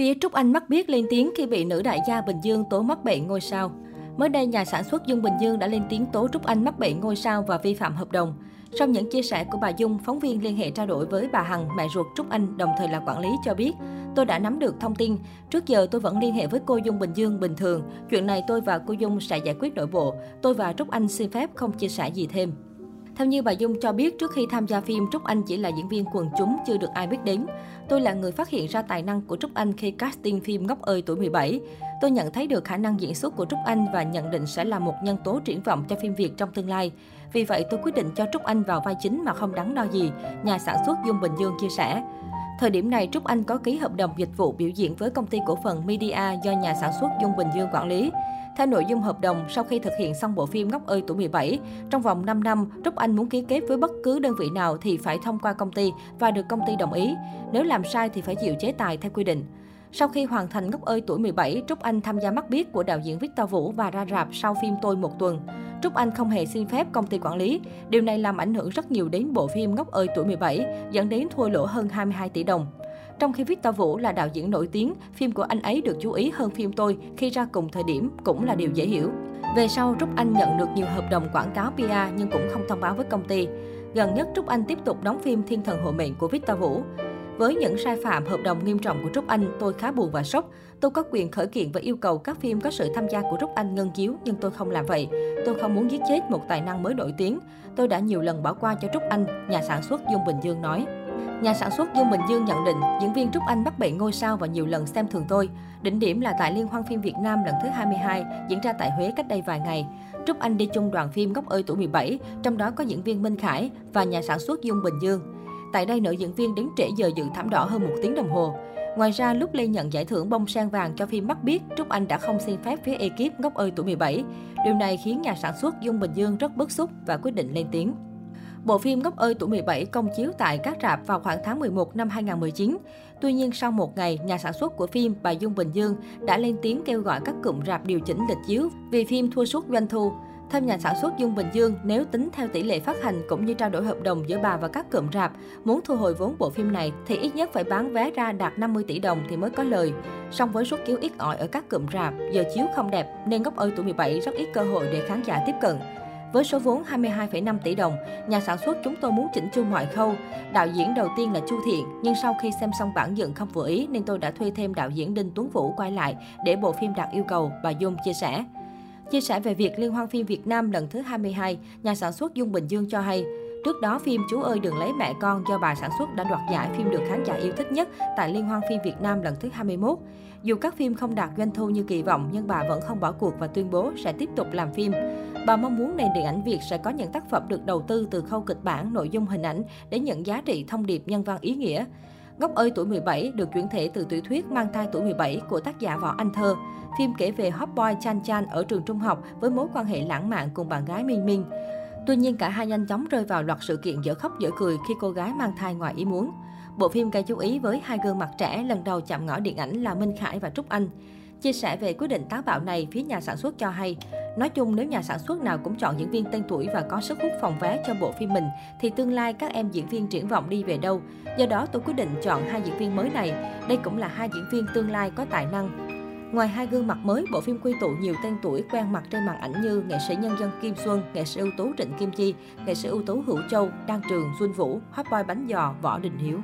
Phía Trúc Anh mắc biết lên tiếng khi bị nữ đại gia Bình Dương tố mắc bệnh ngôi sao. Mới đây, nhà sản xuất Dung Bình Dương đã lên tiếng tố Trúc Anh mắc bệnh ngôi sao và vi phạm hợp đồng. Sau những chia sẻ của bà Dung, phóng viên liên hệ trao đổi với bà Hằng, mẹ ruột Trúc Anh, đồng thời là quản lý cho biết, tôi đã nắm được thông tin. Trước giờ tôi vẫn liên hệ với cô Dung Bình Dương bình thường. Chuyện này tôi và cô Dung sẽ giải quyết nội bộ. Tôi và Trúc Anh xin phép không chia sẻ gì thêm. Theo như bà Dung cho biết, trước khi tham gia phim, Trúc Anh chỉ là diễn viên quần chúng chưa được ai biết đến. Tôi là người phát hiện ra tài năng của Trúc Anh khi casting phim Ngốc ơi tuổi 17. Tôi nhận thấy được khả năng diễn xuất của Trúc Anh và nhận định sẽ là một nhân tố triển vọng cho phim Việt trong tương lai. Vì vậy, tôi quyết định cho Trúc Anh vào vai chính mà không đắn đo gì, nhà sản xuất Dung Bình Dương chia sẻ. Thời điểm này, Trúc Anh có ký hợp đồng dịch vụ biểu diễn với công ty cổ phần Media do nhà sản xuất Dung Bình Dương quản lý. Theo nội dung hợp đồng, sau khi thực hiện xong bộ phim Ngốc ơi tuổi 17, trong vòng 5 năm, Trúc Anh muốn ký kết với bất cứ đơn vị nào thì phải thông qua công ty và được công ty đồng ý. Nếu làm sai thì phải chịu chế tài theo quy định. Sau khi hoàn thành Ngốc ơi tuổi 17, Trúc Anh tham gia mắt biết của đạo diễn Victor Vũ và ra rạp sau phim Tôi một tuần. Trúc Anh không hề xin phép công ty quản lý. Điều này làm ảnh hưởng rất nhiều đến bộ phim Ngốc ơi tuổi 17, dẫn đến thua lỗ hơn 22 tỷ đồng. Trong khi Victor Vũ là đạo diễn nổi tiếng, phim của anh ấy được chú ý hơn phim tôi khi ra cùng thời điểm cũng là điều dễ hiểu. Về sau, Trúc Anh nhận được nhiều hợp đồng quảng cáo PR nhưng cũng không thông báo với công ty. Gần nhất, Trúc Anh tiếp tục đóng phim Thiên thần hộ mệnh của Victor Vũ. Với những sai phạm hợp đồng nghiêm trọng của Trúc Anh, tôi khá buồn và sốc. Tôi có quyền khởi kiện và yêu cầu các phim có sự tham gia của Trúc Anh ngân chiếu, nhưng tôi không làm vậy. Tôi không muốn giết chết một tài năng mới nổi tiếng. Tôi đã nhiều lần bỏ qua cho Trúc Anh, nhà sản xuất Dung Bình Dương nói. Nhà sản xuất Dung Bình Dương nhận định, diễn viên Trúc Anh mắc bệnh ngôi sao và nhiều lần xem thường tôi. Đỉnh điểm là tại Liên hoan phim Việt Nam lần thứ 22, diễn ra tại Huế cách đây vài ngày. Trúc Anh đi chung đoàn phim góc ơi tuổi 17, trong đó có diễn viên Minh Khải và nhà sản xuất Dung Bình Dương. Tại đây, nữ diễn viên đến trễ giờ dự thảm đỏ hơn một tiếng đồng hồ. Ngoài ra, lúc Lê nhận giải thưởng bông sen vàng cho phim Mắt Biết, Trúc Anh đã không xin phép phía ekip Ngốc ơi tuổi 17. Điều này khiến nhà sản xuất Dung Bình Dương rất bức xúc và quyết định lên tiếng. Bộ phim Ngốc ơi tuổi 17 công chiếu tại các rạp vào khoảng tháng 11 năm 2019. Tuy nhiên, sau một ngày, nhà sản xuất của phim, bà Dung Bình Dương, đã lên tiếng kêu gọi các cụm rạp điều chỉnh lịch chiếu vì phim thua suốt doanh thu. Theo nhà sản xuất Dung Bình Dương, nếu tính theo tỷ lệ phát hành cũng như trao đổi hợp đồng giữa bà và các cụm rạp, muốn thu hồi vốn bộ phim này thì ít nhất phải bán vé ra đạt 50 tỷ đồng thì mới có lời. Song với suất chiếu ít ỏi ở các cụm rạp, giờ chiếu không đẹp nên góc ơi tuổi 17 rất ít cơ hội để khán giả tiếp cận. Với số vốn 22,5 tỷ đồng, nhà sản xuất chúng tôi muốn chỉnh chu mọi khâu. Đạo diễn đầu tiên là Chu Thiện, nhưng sau khi xem xong bản dựng không vừa ý nên tôi đã thuê thêm đạo diễn Đinh Tuấn Vũ quay lại để bộ phim đạt yêu cầu, bà Dung chia sẻ. Chia sẻ về việc Liên hoan phim Việt Nam lần thứ 22, nhà sản xuất Dung Bình Dương cho hay, Trước đó, phim Chú ơi đừng lấy mẹ con do bà sản xuất đã đoạt giải phim được khán giả yêu thích nhất tại Liên hoan phim Việt Nam lần thứ 21. Dù các phim không đạt doanh thu như kỳ vọng, nhưng bà vẫn không bỏ cuộc và tuyên bố sẽ tiếp tục làm phim. Bà mong muốn nền điện ảnh Việt sẽ có những tác phẩm được đầu tư từ khâu kịch bản, nội dung hình ảnh để nhận giá trị thông điệp nhân văn ý nghĩa. Ngốc ơi tuổi 17 được chuyển thể từ tiểu thuyết Mang thai tuổi 17 của tác giả Võ Anh Thơ. Phim kể về hot boy Chan Chan ở trường trung học với mối quan hệ lãng mạn cùng bạn gái Minh Minh. Tuy nhiên cả hai nhanh chóng rơi vào loạt sự kiện dở khóc dở cười khi cô gái mang thai ngoài ý muốn. Bộ phim gây chú ý với hai gương mặt trẻ lần đầu chạm ngõ điện ảnh là Minh Khải và Trúc Anh. Chia sẻ về quyết định táo bạo này, phía nhà sản xuất cho hay, nói chung nếu nhà sản xuất nào cũng chọn diễn viên tên tuổi và có sức hút phòng vé cho bộ phim mình, thì tương lai các em diễn viên triển vọng đi về đâu. Do đó tôi quyết định chọn hai diễn viên mới này. Đây cũng là hai diễn viên tương lai có tài năng. Ngoài hai gương mặt mới, bộ phim quy tụ nhiều tên tuổi quen mặt trên màn ảnh như nghệ sĩ nhân dân Kim Xuân, nghệ sĩ ưu tú Trịnh Kim Chi, nghệ sĩ ưu tú Hữu Châu, Đan Trường, Xuân Vũ, hot boy bánh giò, Võ Đình Hiếu.